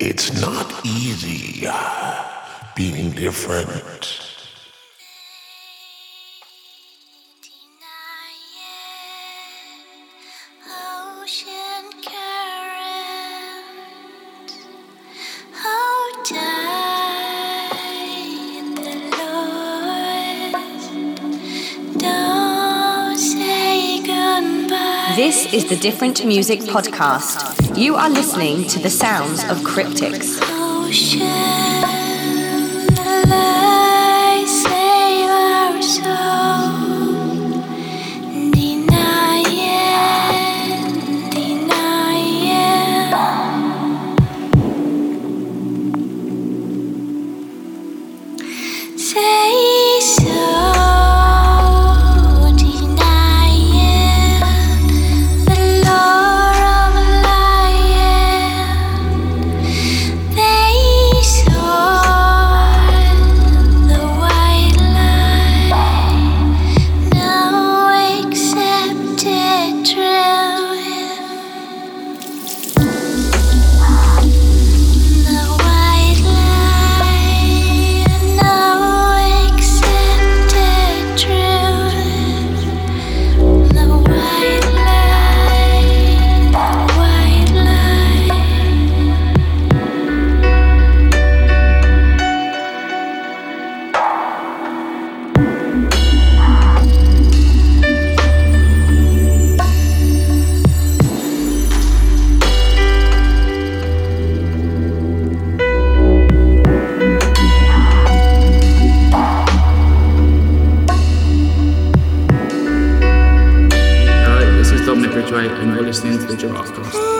It's not easy uh, being different. Ocean current, hold tight the Lord. Don't say goodbye. This is the Different Music Podcast. You are listening to the sounds of Cryptics. Oh, understands the giraffe.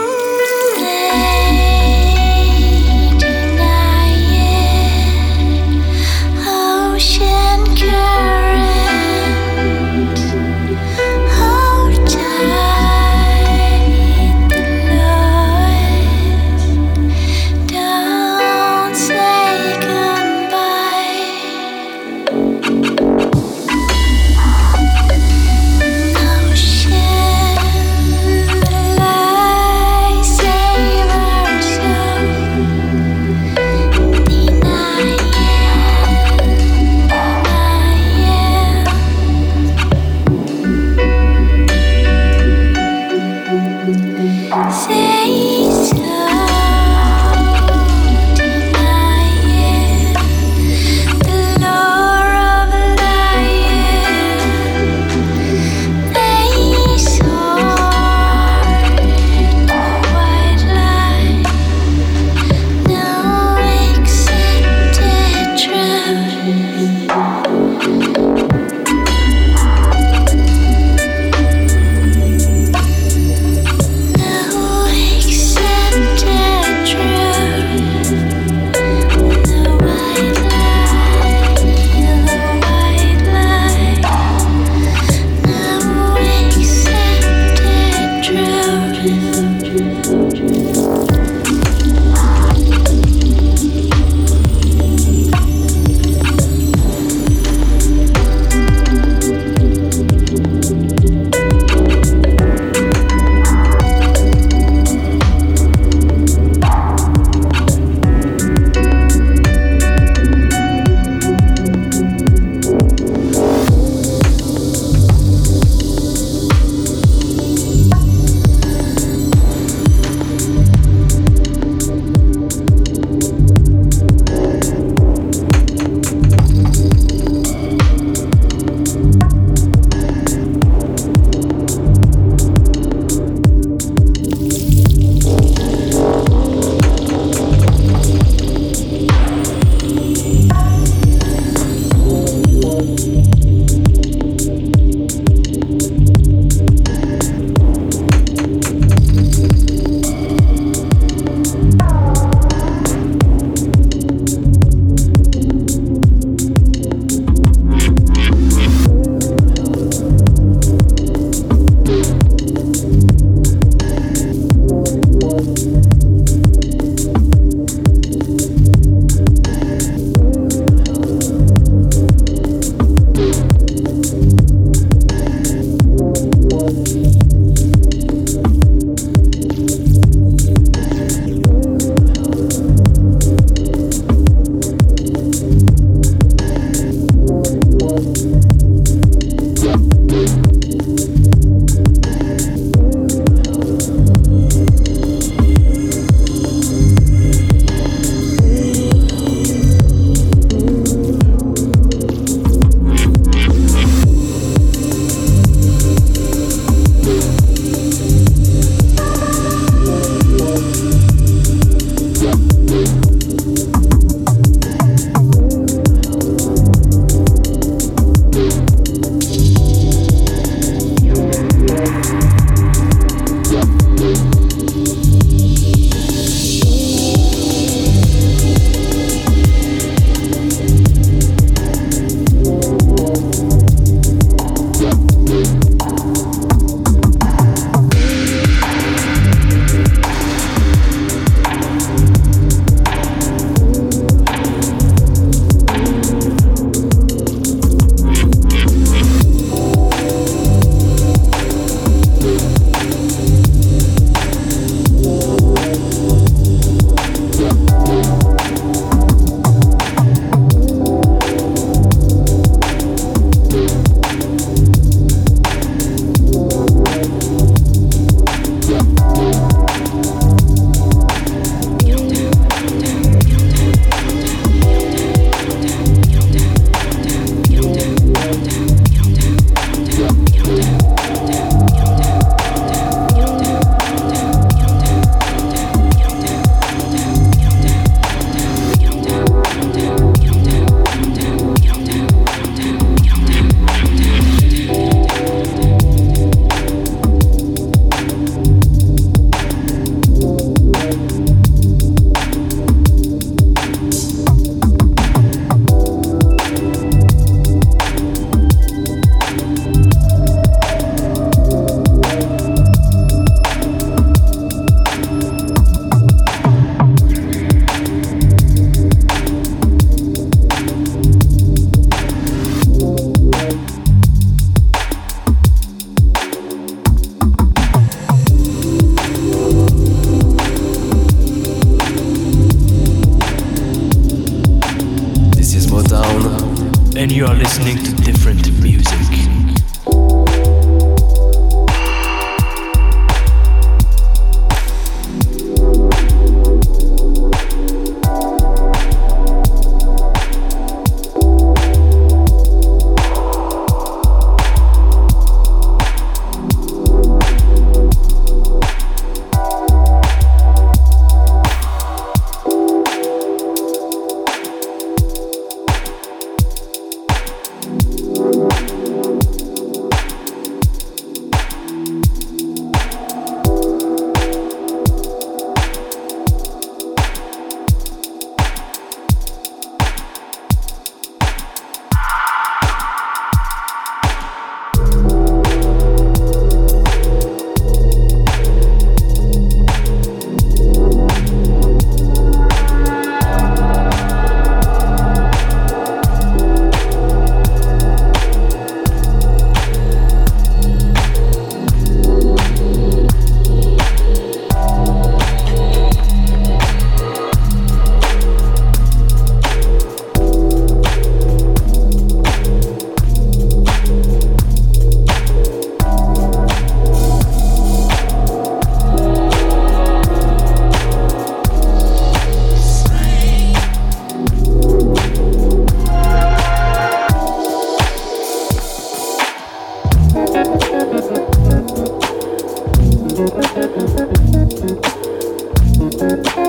You are listening to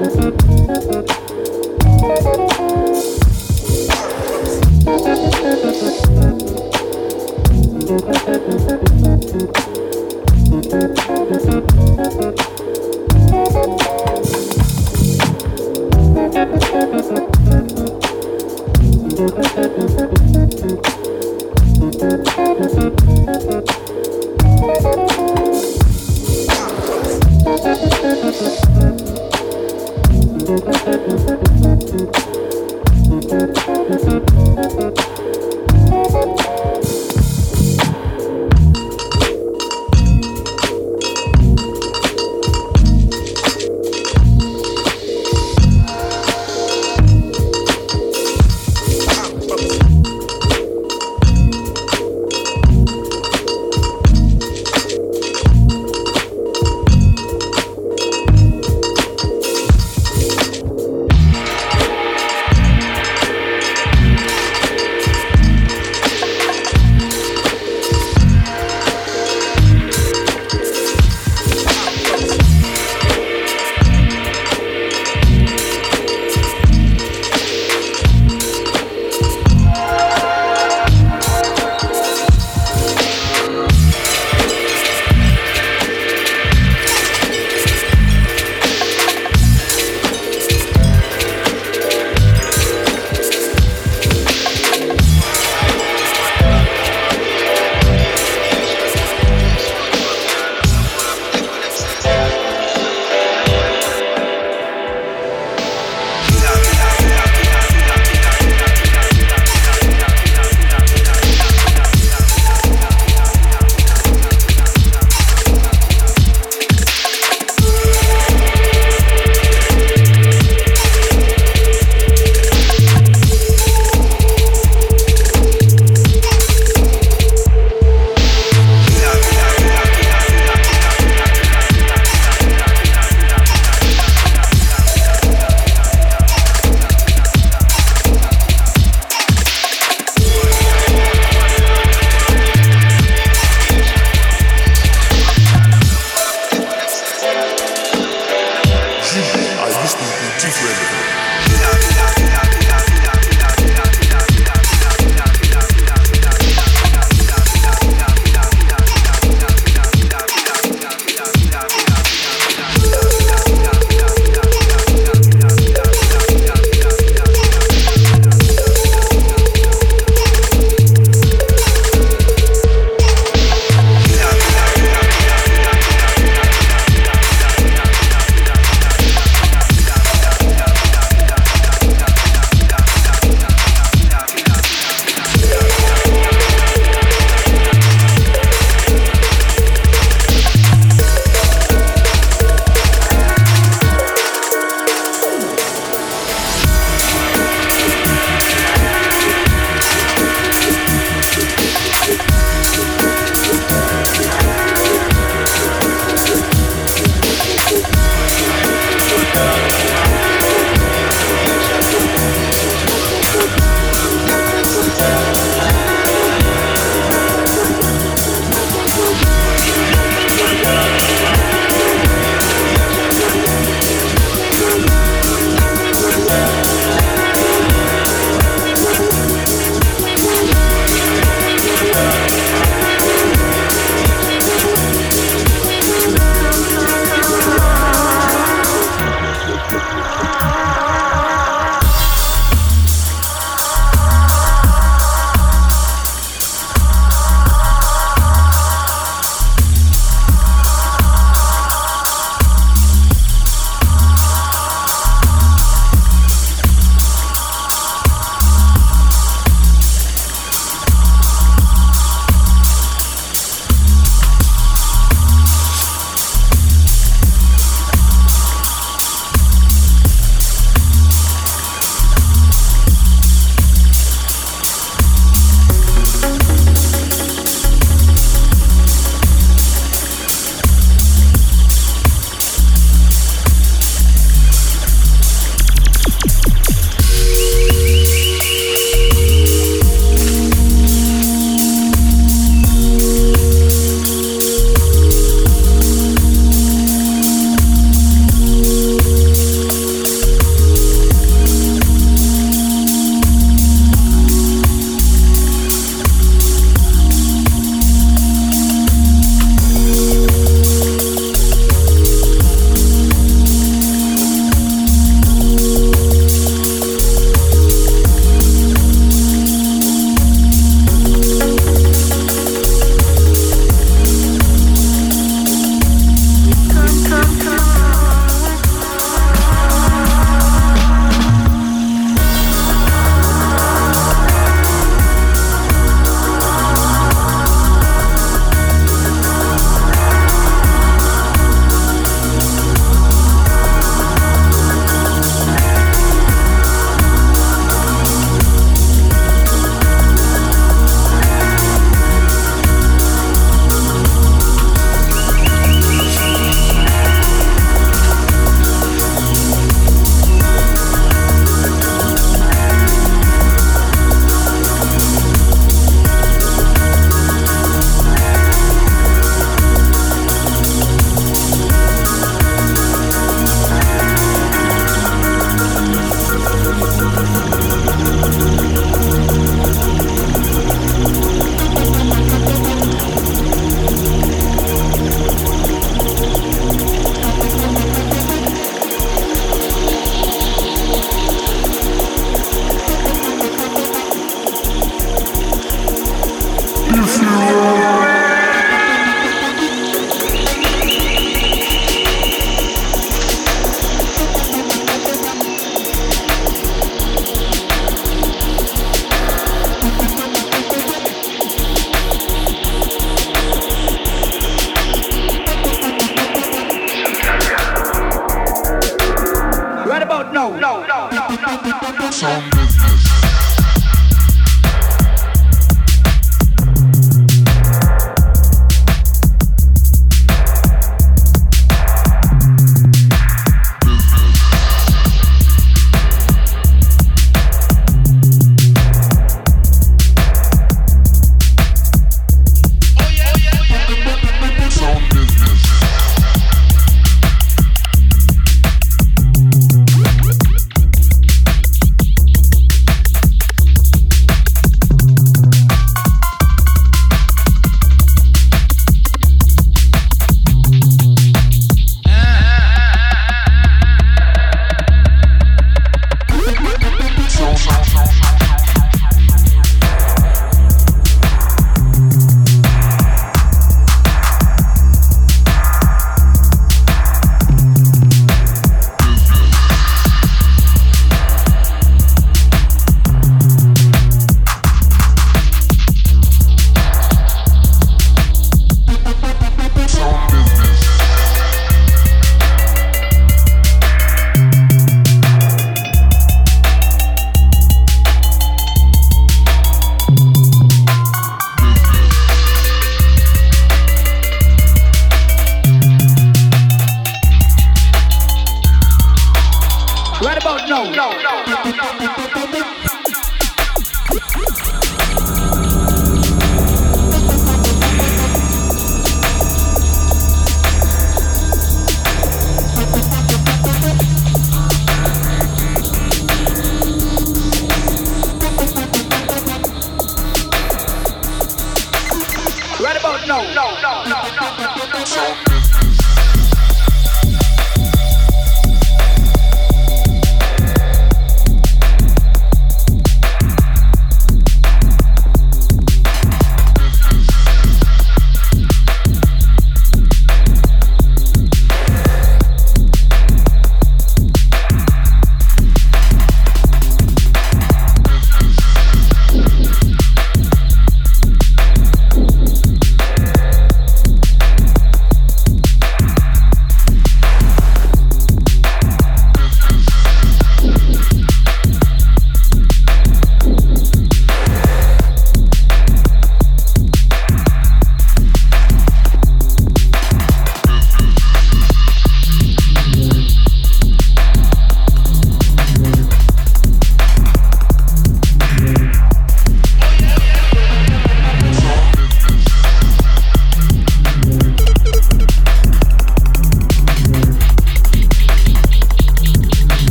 Música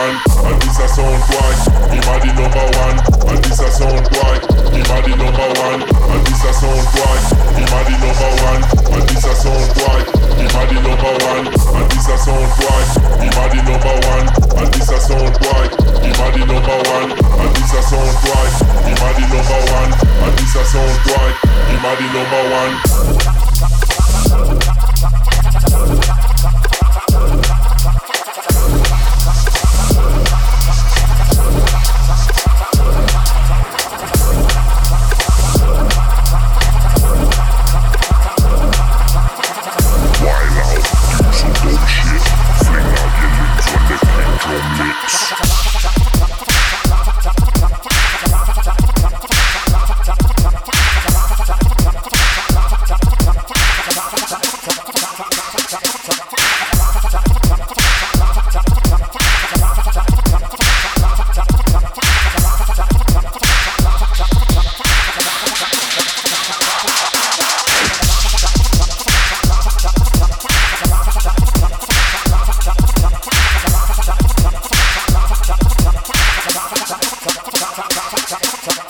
one, and this a sound boy. Chop, chop, chop.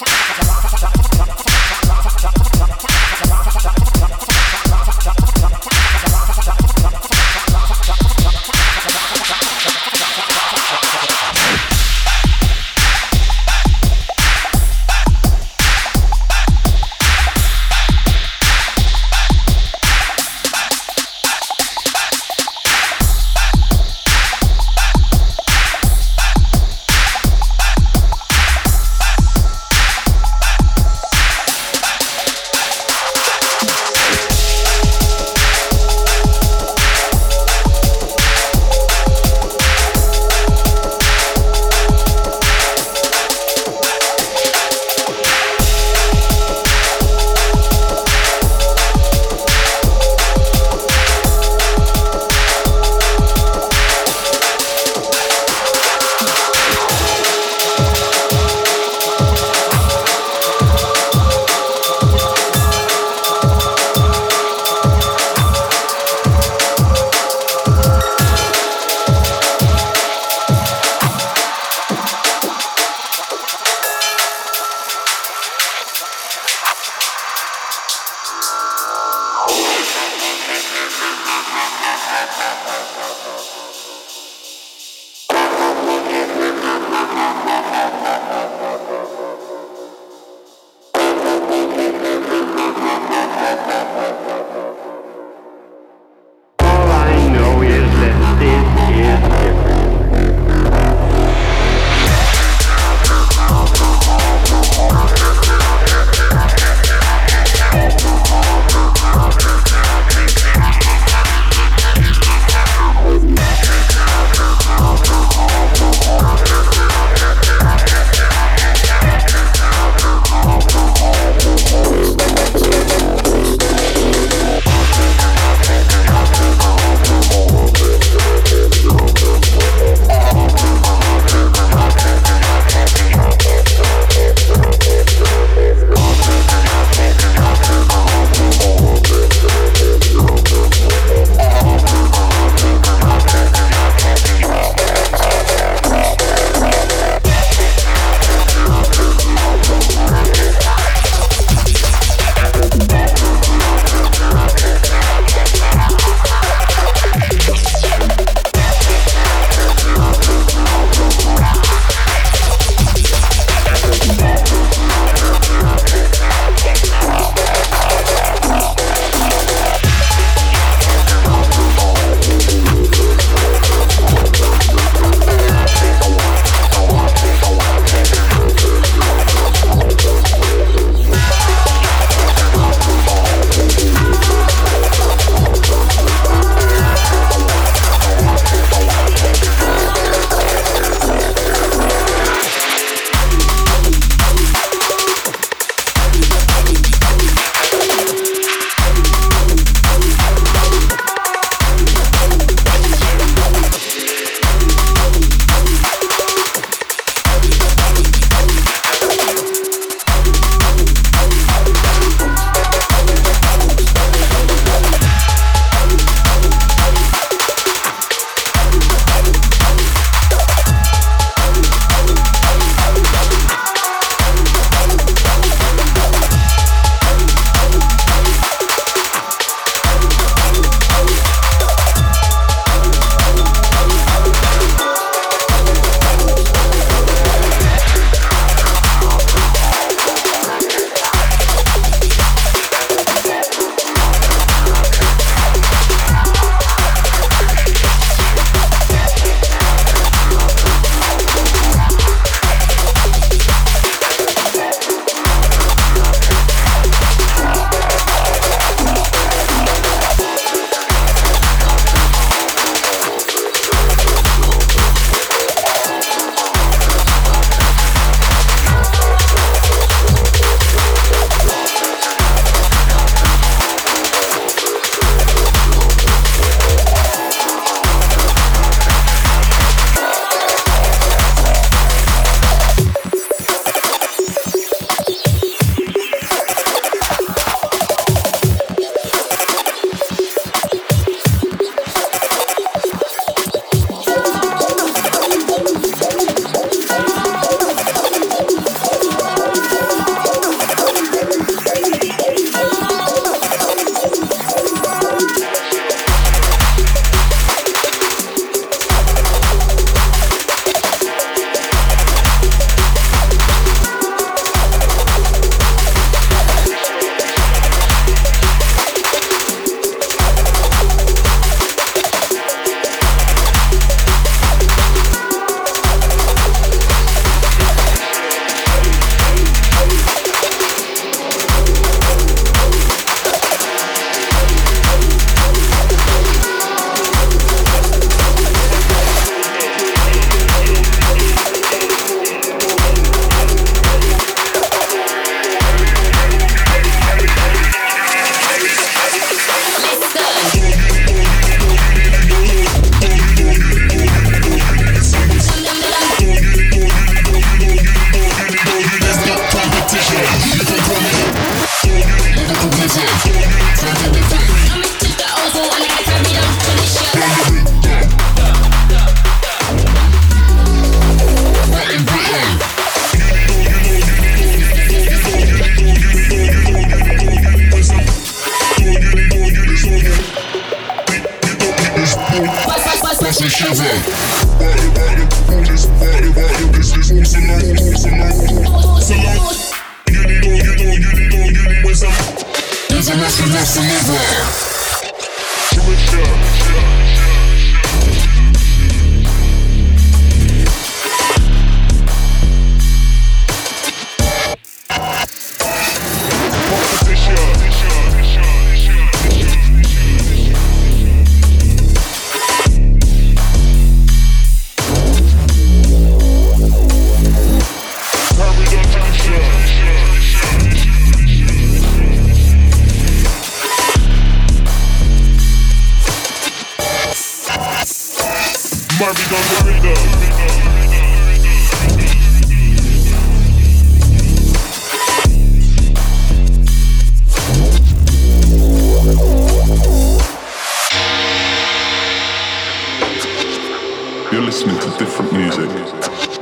You're listening to different music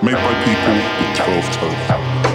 made by people with 12 toes.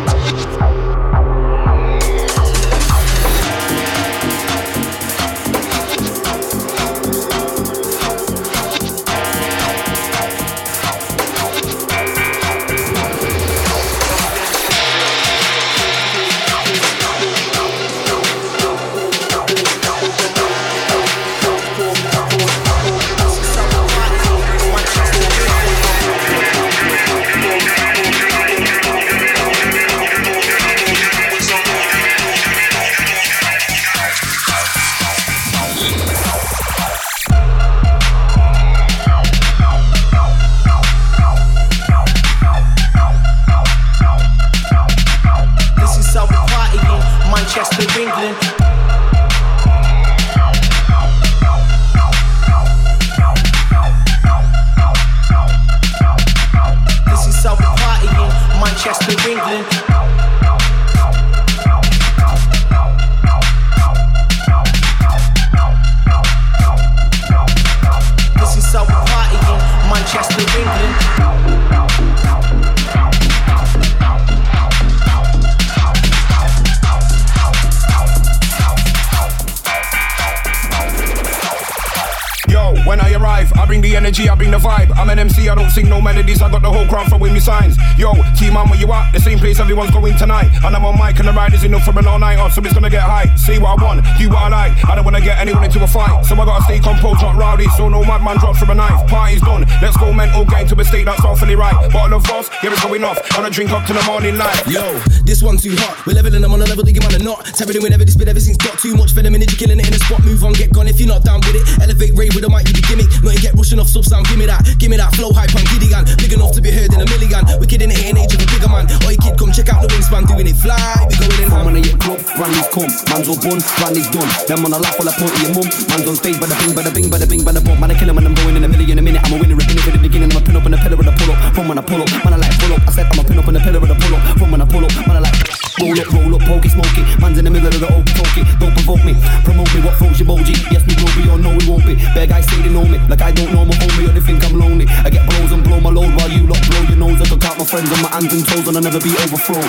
Everyone's going tonight. And I'm on mic and the ride is enough for an all night off, so it's gonna get high. See what I want, do what I like. I don't wanna get anyone into a fight, so I gotta stay composed, not rowdy, so no madman drops from a knife. Party's done, let's go mental, get into a state that's awfully right. Bottle of Voss, yeah, it's going off. On a drink up to the morning light. Yo, this one too hot. We're leveling them on a level that you wanna not. Tapping in whenever this bit, everything's got too much venom in it. You're killing it in the spot. Move on, get gone if you're not down with it. Elevate rave with a mic, you be gimmick. Not get rushing off sub sound. Give me that, give me that flow hype and giddy gun. Big enough to be heard in a million. Wicked in the hitting age of a bigger man. Oi kid, come check out the wingspan, doing it fly. We going in. From when I get club, Randy's come, man's all bun, Randy's done. Them on a laugh while I point to your mum. Man's on stage, bada bing, bada bing, bada bing, bada bump. Man, I kill him when I'm going in a million a minute. I'm a winner, ripping it for the beginning. I'm a pin up in the pillar of the pull up. From when I pull up, man, I like pull up. I said I'm a pin up in the pillar of the pull up. From when I pull up, man, I like roll up, roll up, pokey, smoky. Man's in the middle of the open pokey. Don't provoke me, promote me. What floats you boji? Yes, we will be or no, we won't be. Bad guys say they know me, like I don't know my homie or they think I'm lonely. I get blows and blow my load while you lot blow your nose. I can count my friends on my hands and toes and I'll never be overthrown.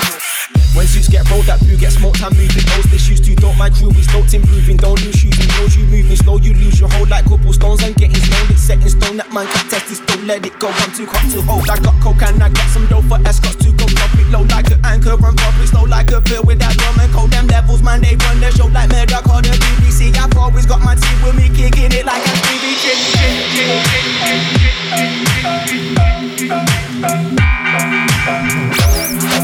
When suits get rolled, that blue gets smoked. I'm moving those issues too. Don't my crew, we stoked improving. Don't lose shoes. You moving slow, you lose your hold like cobblestones and getting stoned. It's set in stone. That man can test this. Don't let it go. I'm too hot to hold. I got coke and I got some dough for escorts to go drop it low like an anchor and pop it slow like a pill with that drum and cold. Them levels, man, they run the show like murder. Call the BBC. I've always got my team with me kicking it like a Stevie This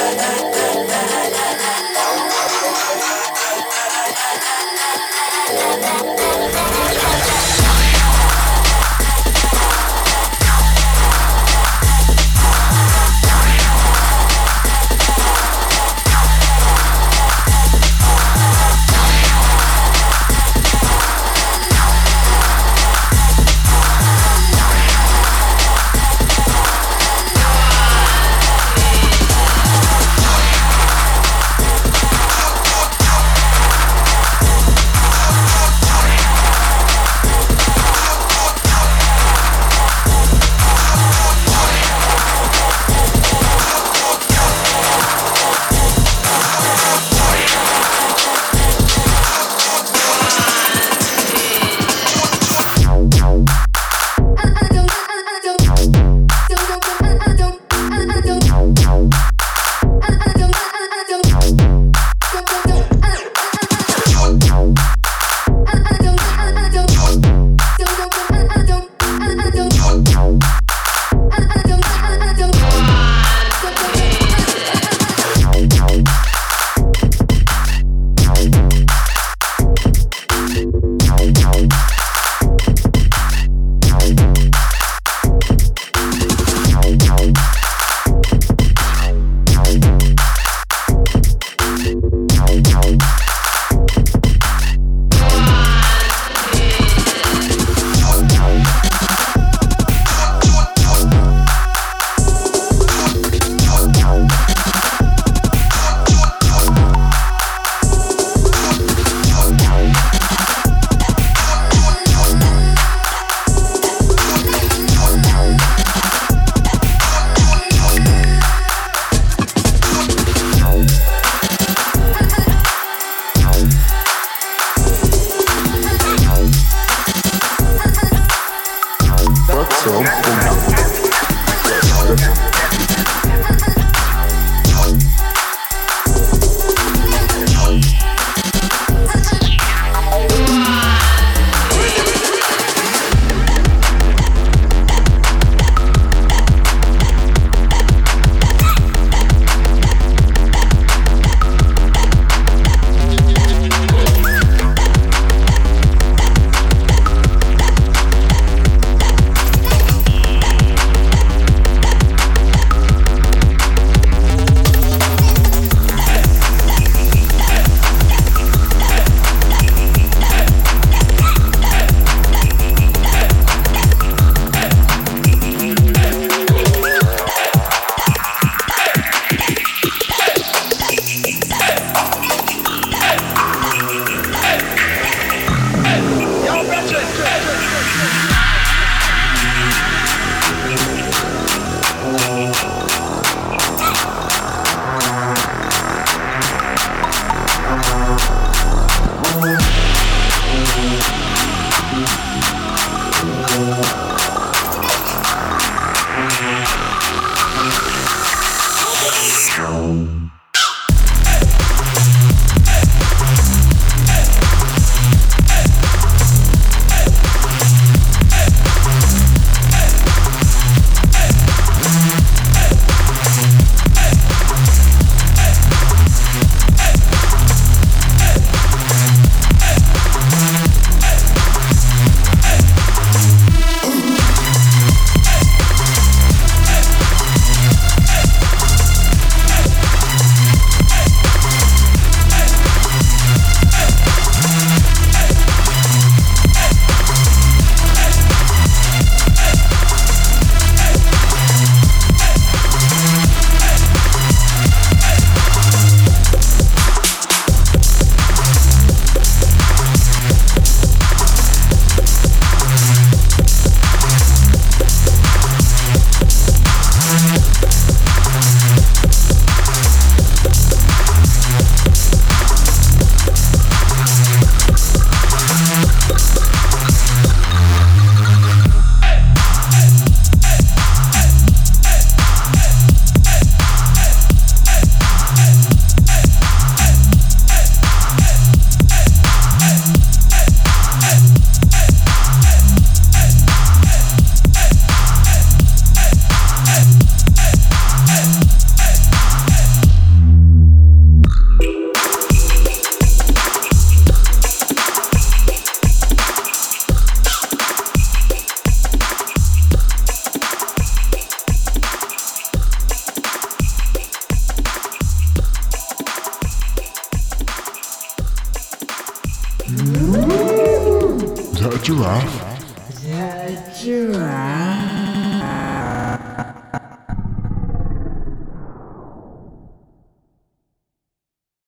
la la la